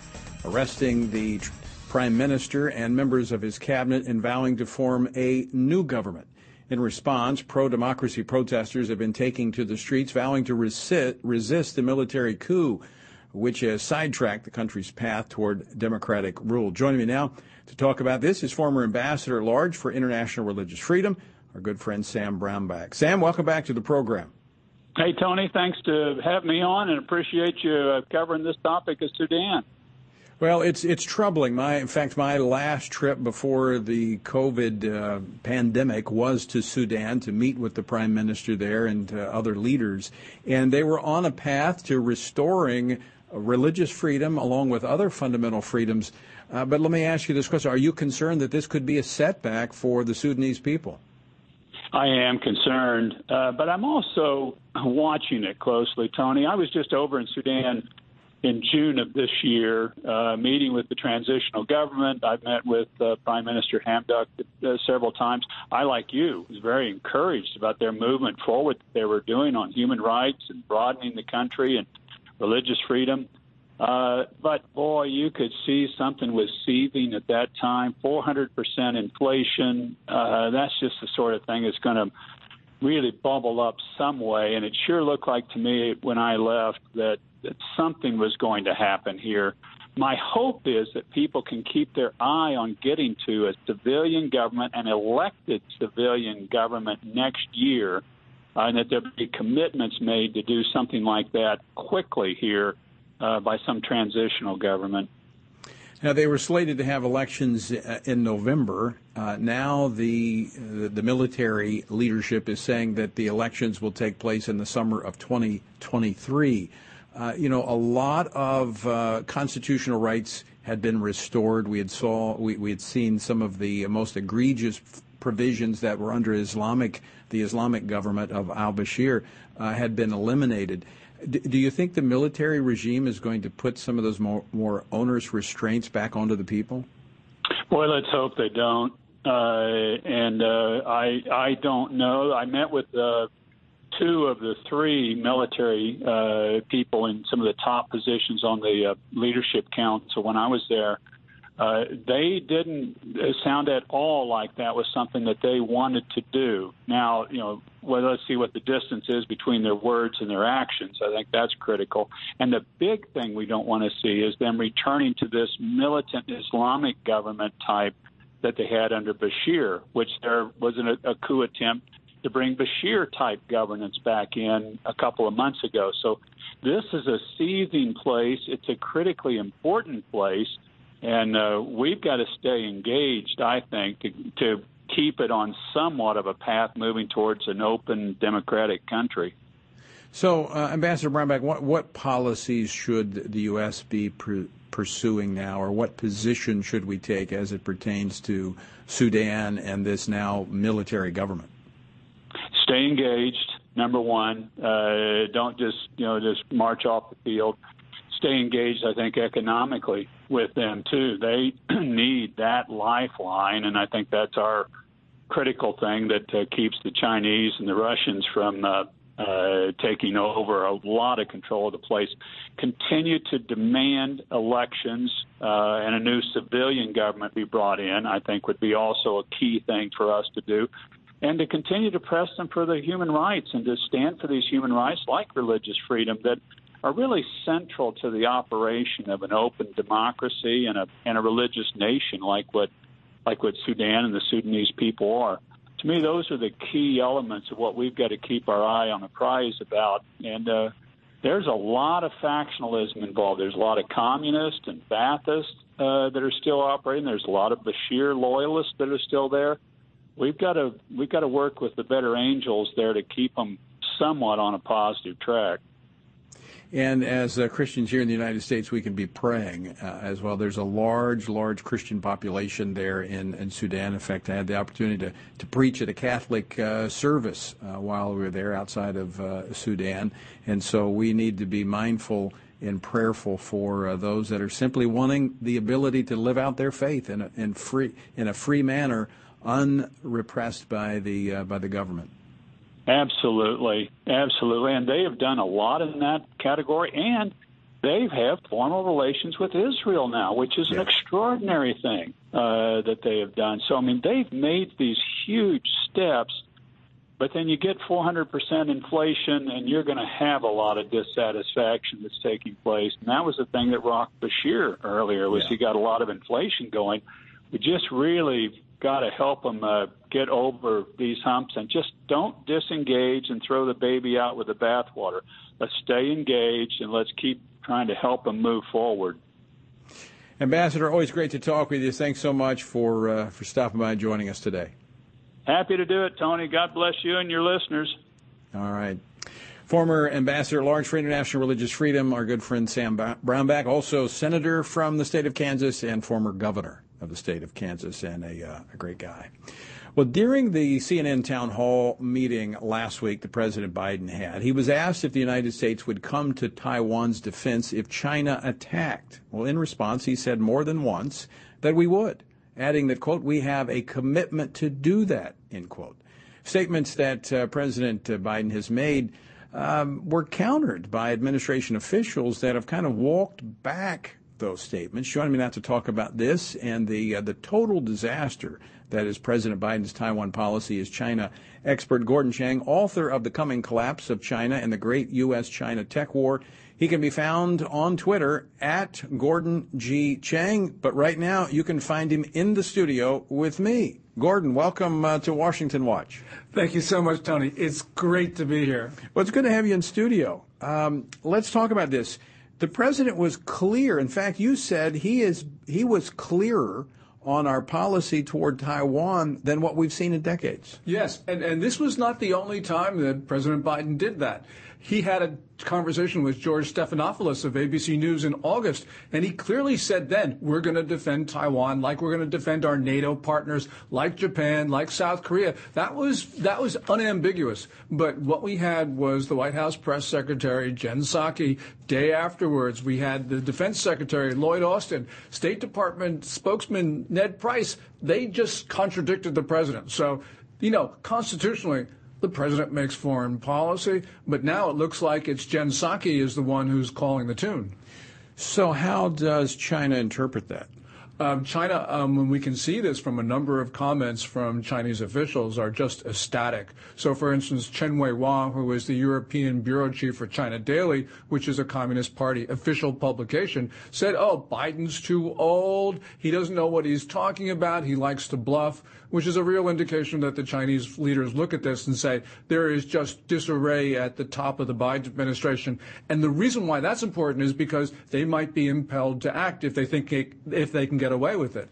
Speaker 2: arresting the tr- prime minister and members of his cabinet and vowing to form a new government. In response, pro democracy protesters have been taking to the streets, vowing to resist, resist the military coup, which has sidetracked the country's path toward democratic rule. Joining me now to talk about this is former ambassador at large for international religious freedom, our good friend Sam Brownback. Sam, welcome back to the program.
Speaker 16: Hey, Tony, thanks to have me on and appreciate you uh, covering this topic of Sudan.
Speaker 2: Well, it's it's troubling. My, in fact, my last trip before the COVID uh, pandemic was to Sudan to meet with the prime minister there and uh, other leaders, and they were on a path to restoring religious freedom along with other fundamental freedoms. Uh, but let me ask you this question: Are you concerned that this could be a setback for the Sudanese people?
Speaker 16: I am concerned, uh, but I'm also watching it closely, Tony. I was just over in Sudan in June of this year, uh, meeting with the transitional government. I've met with uh, Prime Minister Hamdok uh, several times. I, like you, was very encouraged about their movement forward that they were doing on human rights and broadening the country and religious freedom. Uh, but boy, you could see something was seething at that time. 400% inflation. Uh, that's just the sort of thing that's going to really bubble up some way. And it sure looked like to me when I left that, that something was going to happen here. My hope is that people can keep their eye on getting to a civilian government, an elected civilian government next year, uh, and that there be commitments made to do something like that quickly here uh, by some transitional government.
Speaker 2: Now they were slated to have elections uh, in November. Uh, now the the military leadership is saying that the elections will take place in the summer of 2023. Uh, you know, a lot of uh, constitutional rights had been restored. We had saw we, we had seen some of the most egregious provisions that were under Islamic the Islamic government of al Bashir uh, had been eliminated. Do you think the military regime is going to put some of those more, more onerous restraints back onto the people?
Speaker 16: Well, let's hope they don't. Uh, and uh, I I don't know. I met with uh, two of the three military uh, people in some of the top positions on the uh, leadership council So when I was there. Uh, they didn't sound at all like that was something that they wanted to do. Now, you know, well, let's see what the distance is between their words and their actions. I think that's critical. And the big thing we don't want to see is them returning to this militant Islamic government type that they had under Bashir, which there was an, a coup attempt to bring Bashir type governance back in a couple of months ago. So this is a seething place. It's a critically important place and uh, we've got to stay engaged, I think, to, to keep it on somewhat of a path moving towards an open democratic country.
Speaker 2: So, uh, Ambassador Brownback, what, what policies should the U.S. be pr- pursuing now, or what position should we take as it pertains to Sudan and this now military government?
Speaker 16: Stay engaged. Number one, uh, don't just you know just march off the field stay engaged, I think, economically with them too. They need that lifeline, and I think that's our critical thing that uh, keeps the Chinese and the Russians from uh, uh, taking over a lot of control of the place. Continue to demand elections uh, and a new civilian government be brought in, I think, would be also a key thing for us to do. And to continue to press them for their human rights and to stand for these human rights like religious freedom that are really central to the operation of an open democracy and a and a religious nation like what like what Sudan and the Sudanese people are. To me, those are the key elements of what we've got to keep our eye on the prize about. And uh, there's a lot of factionalism involved. There's a lot of communists and Baathists uh, that are still operating. There's a lot of Bashir loyalists that are still there. We've got to we've got to work with the better angels there to keep them somewhat on a positive track.
Speaker 2: And as uh, Christians here in the United States, we can be praying uh, as well. There's a large, large Christian population there in, in Sudan. In fact, I had the opportunity to, to preach at a Catholic uh, service uh, while we were there outside of uh, Sudan. And so we need to be mindful and prayerful for uh, those that are simply wanting the ability to live out their faith in a, in free, in a free manner, unrepressed by the, by the government.
Speaker 16: Absolutely, absolutely, and they have done a lot in that category, and they have formal relations with Israel now, which is an extraordinary thing uh, that they have done. So, I mean, they've made these huge steps, but then you get 400% inflation, and you're going to have a lot of dissatisfaction that's taking place. And that was the thing that rocked Bashir earlier was yeah. he got a lot of inflation going. We just really got to help them uh, get over these humps and just don't disengage and throw the baby out with the bathwater. Let's stay engaged and let's keep trying to help them move forward.
Speaker 2: Ambassador, always great to talk with you. Thanks so much for uh, for stopping by and joining us today.
Speaker 16: Happy to do it, Tony. God bless you and your listeners.
Speaker 2: All right. Former Ambassador at Large for International Religious Freedom, our good friend Sam Brownback, also Senator from the state of Kansas and former Governor of the state of Kansas and a, uh, a great guy. Well, during the CNN town hall meeting last week that President Biden had, he was asked if the United States would come to Taiwan's defense if China attacked. Well, in response, he said more than once that we would, adding that, quote, we have a commitment to do that, end quote. Statements that uh, President Biden has made um, were countered by administration officials that have kind of walked back those statements. Joining me now to talk about this and the uh, the total disaster that is President Biden's Taiwan policy is China expert Gordon Chang, author of The Coming Collapse of China and the Great U.S.-China Tech War. He can be found on Twitter at Gordon G. Chang, but right now you can find him in the studio with me. Gordon, welcome uh, to Washington Watch.
Speaker 17: Thank you so much, Tony. It's great to be here.
Speaker 2: Well, it's good to have you in studio. Um, let's talk about this the president was clear. In fact, you said he is he was clearer on our policy toward Taiwan than what we've seen in decades.
Speaker 17: Yes, and, and this was not the only time that President Biden did that. He had a conversation with George Stephanopoulos of ABC News in August, and he clearly said then, we're going to defend Taiwan like we're going to defend our NATO partners, like Japan, like South Korea. That was, that was unambiguous. But what we had was the White House press secretary, Jen Psaki. Day afterwards, we had the defense secretary, Lloyd Austin, State Department spokesman, Ned Price. They just contradicted the president. So, you know, constitutionally, the president makes foreign policy, but now it looks like it's Jen Psaki is the one who's calling the tune.
Speaker 2: So how does China interpret that?
Speaker 17: Um, China, um, when we can see this from a number of comments from Chinese officials, are just ecstatic. So, for instance, Chen Weihua, who is the European bureau chief for China Daily, which is a Communist Party official publication, said, "Oh, Biden's too old. He doesn't know what he's talking about. He likes to bluff." Which is a real indication that the Chinese leaders look at this and say there is just disarray at the top of the Biden administration. And the reason why that's important is because they might be impelled to act if they think if they can get away with it.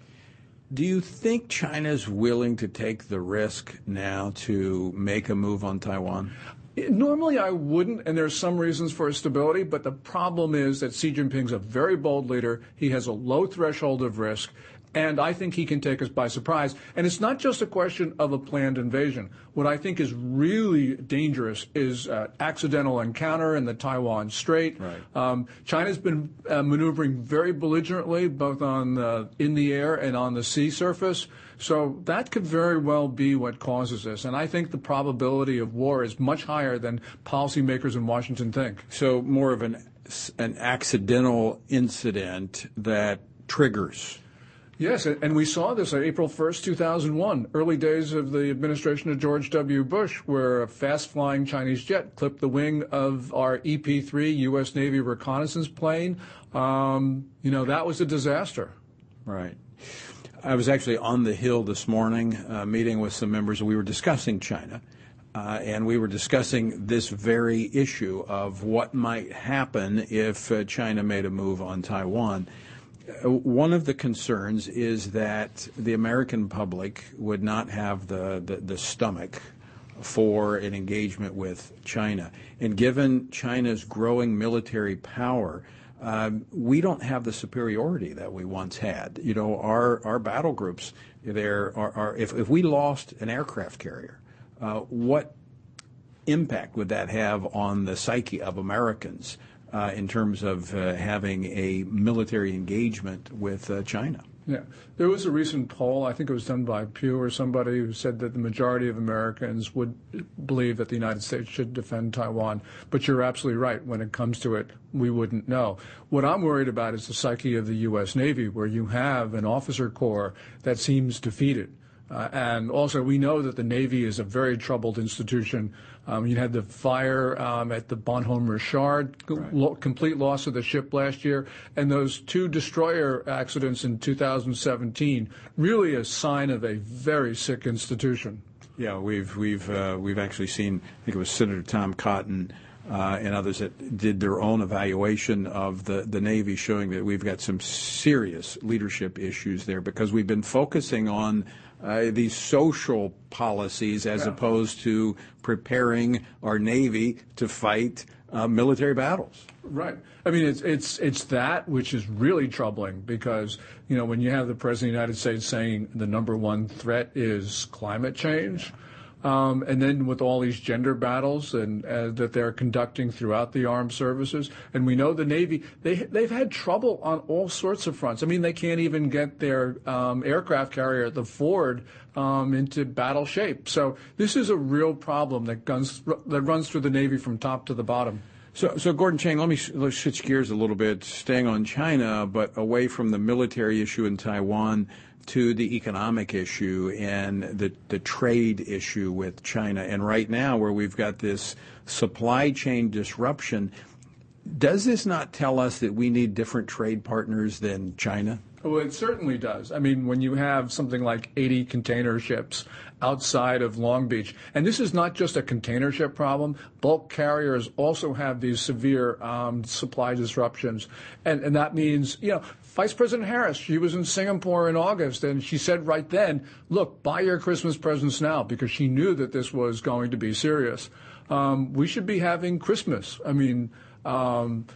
Speaker 2: Do you think China's willing to take the risk now to make a move on Taiwan?
Speaker 17: Normally, I wouldn't, and there's some reasons for stability, but the problem is that Xi Jinping's a very bold leader. He has a low threshold of risk. And I think he can take us by surprise. And it's not just a question of a planned invasion. What I think is really dangerous is uh, accidental encounter in the Taiwan Strait.
Speaker 2: Right.
Speaker 17: Um, China's been uh, maneuvering very belligerently, both on the, in the air and on the sea surface. So that could very well be what causes this. And I think the probability of war is much higher than policymakers in Washington think.
Speaker 2: So more of an an accidental incident that triggers
Speaker 17: Yes, and we saw this on April 1st, 2001, early days of the administration of George W. Bush, where a fast flying Chinese jet clipped the wing of our EP 3 U.S. Navy reconnaissance plane. Um, you know, that was a disaster.
Speaker 2: Right. I was actually on the Hill this morning uh, meeting with some members, and we were discussing China. Uh, and we were discussing this very issue of what might happen if uh, China made a move on Taiwan one of the concerns is that the American public would not have the, the, the, stomach for an engagement with China. And given China's growing military power, um, we don't have the superiority that we once had. You know, our, our battle groups, there are, are if, if we lost an aircraft carrier, uh, what impact would that have on the psyche of Americans? Uh, in terms of uh, having a military engagement with uh, China.
Speaker 17: Yeah. There was a recent poll, I think it was done by Pew or somebody, who said that the majority of Americans would believe that the United States should defend Taiwan. But you're absolutely right. When it comes to it, we wouldn't know. What I'm worried about is the psyche of the U.S. Navy, where you have an officer corps that seems defeated. Uh, and also, we know that the Navy is a very troubled institution. Um, you had the fire um, at the Bonhomme Richard, right. lo- complete loss of the ship last year, and those two destroyer accidents in 2017. Really, a sign of a very sick institution.
Speaker 2: Yeah, we've we've uh, we've actually seen. I think it was Senator Tom Cotton. Uh, and others that did their own evaluation of the, the Navy, showing that we've got some serious leadership issues there because we've been focusing on uh, these social policies as yeah. opposed to preparing our Navy to fight uh, military battles.
Speaker 17: Right. I mean, it's it's it's that which is really troubling because you know when you have the president of the United States saying the number one threat is climate change. Um, and then with all these gender battles and uh, that they're conducting throughout the armed services, and we know the Navy they they've had trouble on all sorts of fronts. I mean, they can't even get their um, aircraft carrier, the Ford, um, into battle shape. So this is a real problem that guns that runs through the Navy from top to the bottom.
Speaker 2: So, so Gordon Chang, let me let's switch gears a little bit, staying on China, but away from the military issue in Taiwan to the economic issue and the, the trade issue with China. And right now, where we've got this supply chain disruption, does this not tell us that we need different trade partners than China?
Speaker 17: Well, it certainly does. I mean, when you have something like 80 container ships outside of Long Beach, and this is not just a container ship problem, bulk carriers also have these severe um, supply disruptions. And, and that means, you know, Vice President Harris, she was in Singapore in August, and she said right then, look, buy your Christmas presents now, because she knew that this was going to be serious. Um, we should be having Christmas. I mean, um,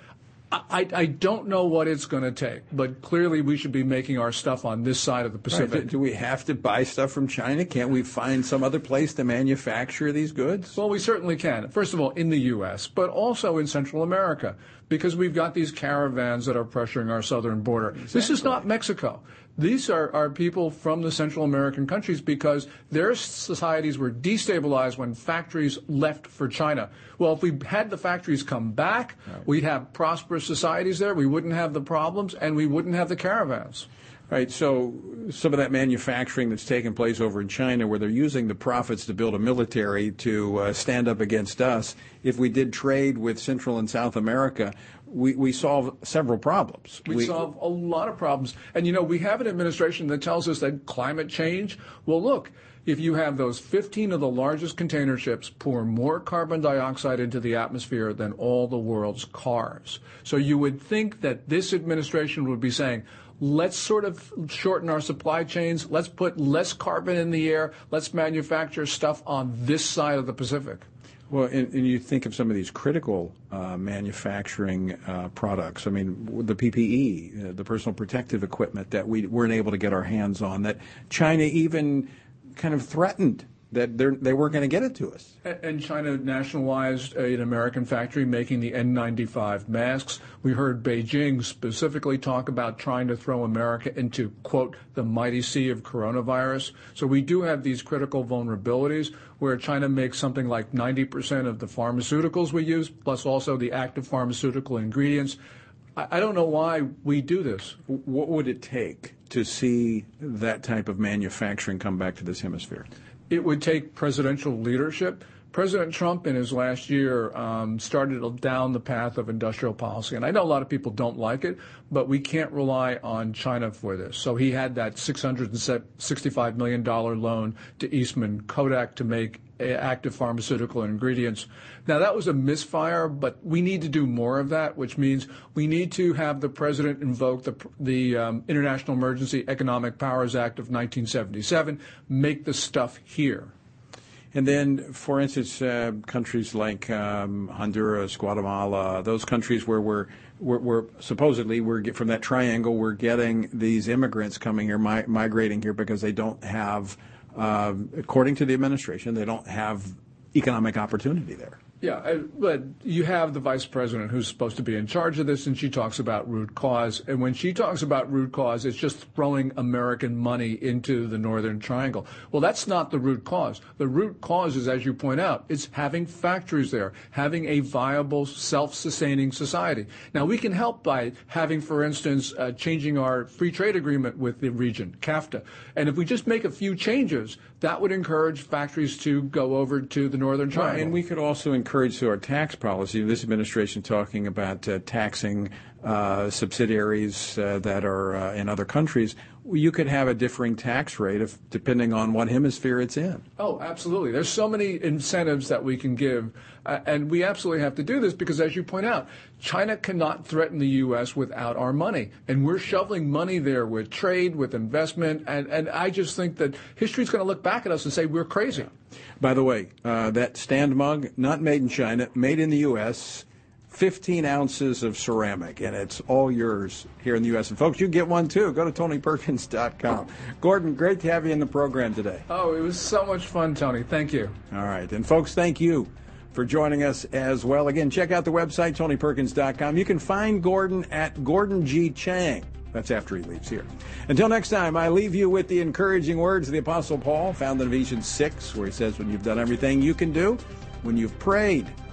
Speaker 17: I, I don't know what it's going to take, but clearly we should be making our stuff on this side of the Pacific.
Speaker 2: Right. Do we have to buy stuff from China? Can't we find some other place to manufacture these goods?
Speaker 17: Well, we certainly can. First of all, in the U.S., but also in Central America, because we've got these caravans that are pressuring our southern border. Exactly. This is not Mexico. These are, are people from the Central American countries because their societies were destabilized when factories left for China. Well, if we had the factories come back, right. we'd have prosperous societies there. We wouldn't have the problems and we wouldn't have the caravans.
Speaker 2: Right. So some of that manufacturing that's taken place over in China, where they're using the profits to build a military to uh, stand up against us, if we did trade with Central and South America, we, we solve several problems.
Speaker 17: We, we, solve a lot of problems. And you know, we have an administration that tells us that climate change, well, look, if you have those 15 of the largest container ships pour more carbon dioxide into the atmosphere than all the world's cars. So you would think that this administration would be saying, let's sort of shorten our supply chains. Let's put less carbon in the air. Let's manufacture stuff on this side of the Pacific.
Speaker 2: Well, and, and you think of some of these critical uh, manufacturing uh, products. I mean, the PPE, uh, the personal protective equipment that we weren't able to get our hands on, that China even kind of threatened that they weren't going to get it to us.
Speaker 17: And China nationalized an American factory making the N95 masks. We heard Beijing specifically talk about trying to throw America into, quote, the mighty sea of coronavirus. So we do have these critical vulnerabilities where China makes something like 90% of the pharmaceuticals we use, plus also the active pharmaceutical ingredients. I don't know why we do this.
Speaker 2: What would it take to see that type of manufacturing come back to this hemisphere?
Speaker 17: It would take presidential leadership. President Trump, in his last year, um, started down the path of industrial policy. And I know a lot of people don't like it, but we can't rely on China for this. So he had that $665 million loan to Eastman Kodak to make active pharmaceutical ingredients. Now, that was a misfire, but we need to do more of that, which means we need to have the president invoke the, the um, International Emergency Economic Powers Act of 1977, make the stuff here.
Speaker 2: And then, for instance, uh, countries like um, Honduras, Guatemala, those countries where we're, we're, we're, supposedly we're from that triangle, we're getting these immigrants coming here, mi- migrating here because they don't have, uh, according to the administration, they don't have economic opportunity there.
Speaker 17: Yeah, but you have the vice president who's supposed to be in charge of this, and she talks about root cause. And when she talks about root cause, it's just throwing American money into the Northern Triangle. Well, that's not the root cause. The root cause is, as you point out, it's having factories there, having a viable, self-sustaining society. Now, we can help by having, for instance, uh, changing our free trade agreement with the region, CAFTA. And if we just make a few changes, that would encourage factories to go over to the Northern Triangle.
Speaker 2: Right, and we could also encourage through our tax policy, this administration talking about uh, taxing uh, subsidiaries uh, that are uh, in other countries, you could have a differing tax rate if, depending on what hemisphere it's in.
Speaker 17: Oh, absolutely. There's so many incentives that we can give, uh, and we absolutely have to do this because, as you point out, China cannot threaten the U.S. without our money, and we're shoveling money there with trade, with investment, and, and I just think that history's going to look back at us and say we're crazy.
Speaker 2: By the way, uh, that stand mug, not made in China, made in the U.S., 15 ounces of ceramic, and it's all yours here in the U.S. And folks, you get one too. Go to TonyPerkins.com. Gordon, great to have you in the program today.
Speaker 17: Oh, it was so much fun, Tony. Thank you.
Speaker 2: All right. And folks, thank you for joining us as well. Again, check out the website, TonyPerkins.com. You can find Gordon at Gordon G. Chang. That's after he leaves here. Until next time, I leave you with the encouraging words of the Apostle Paul, found in Ephesians 6, where he says, When you've done everything you can do, when you've prayed,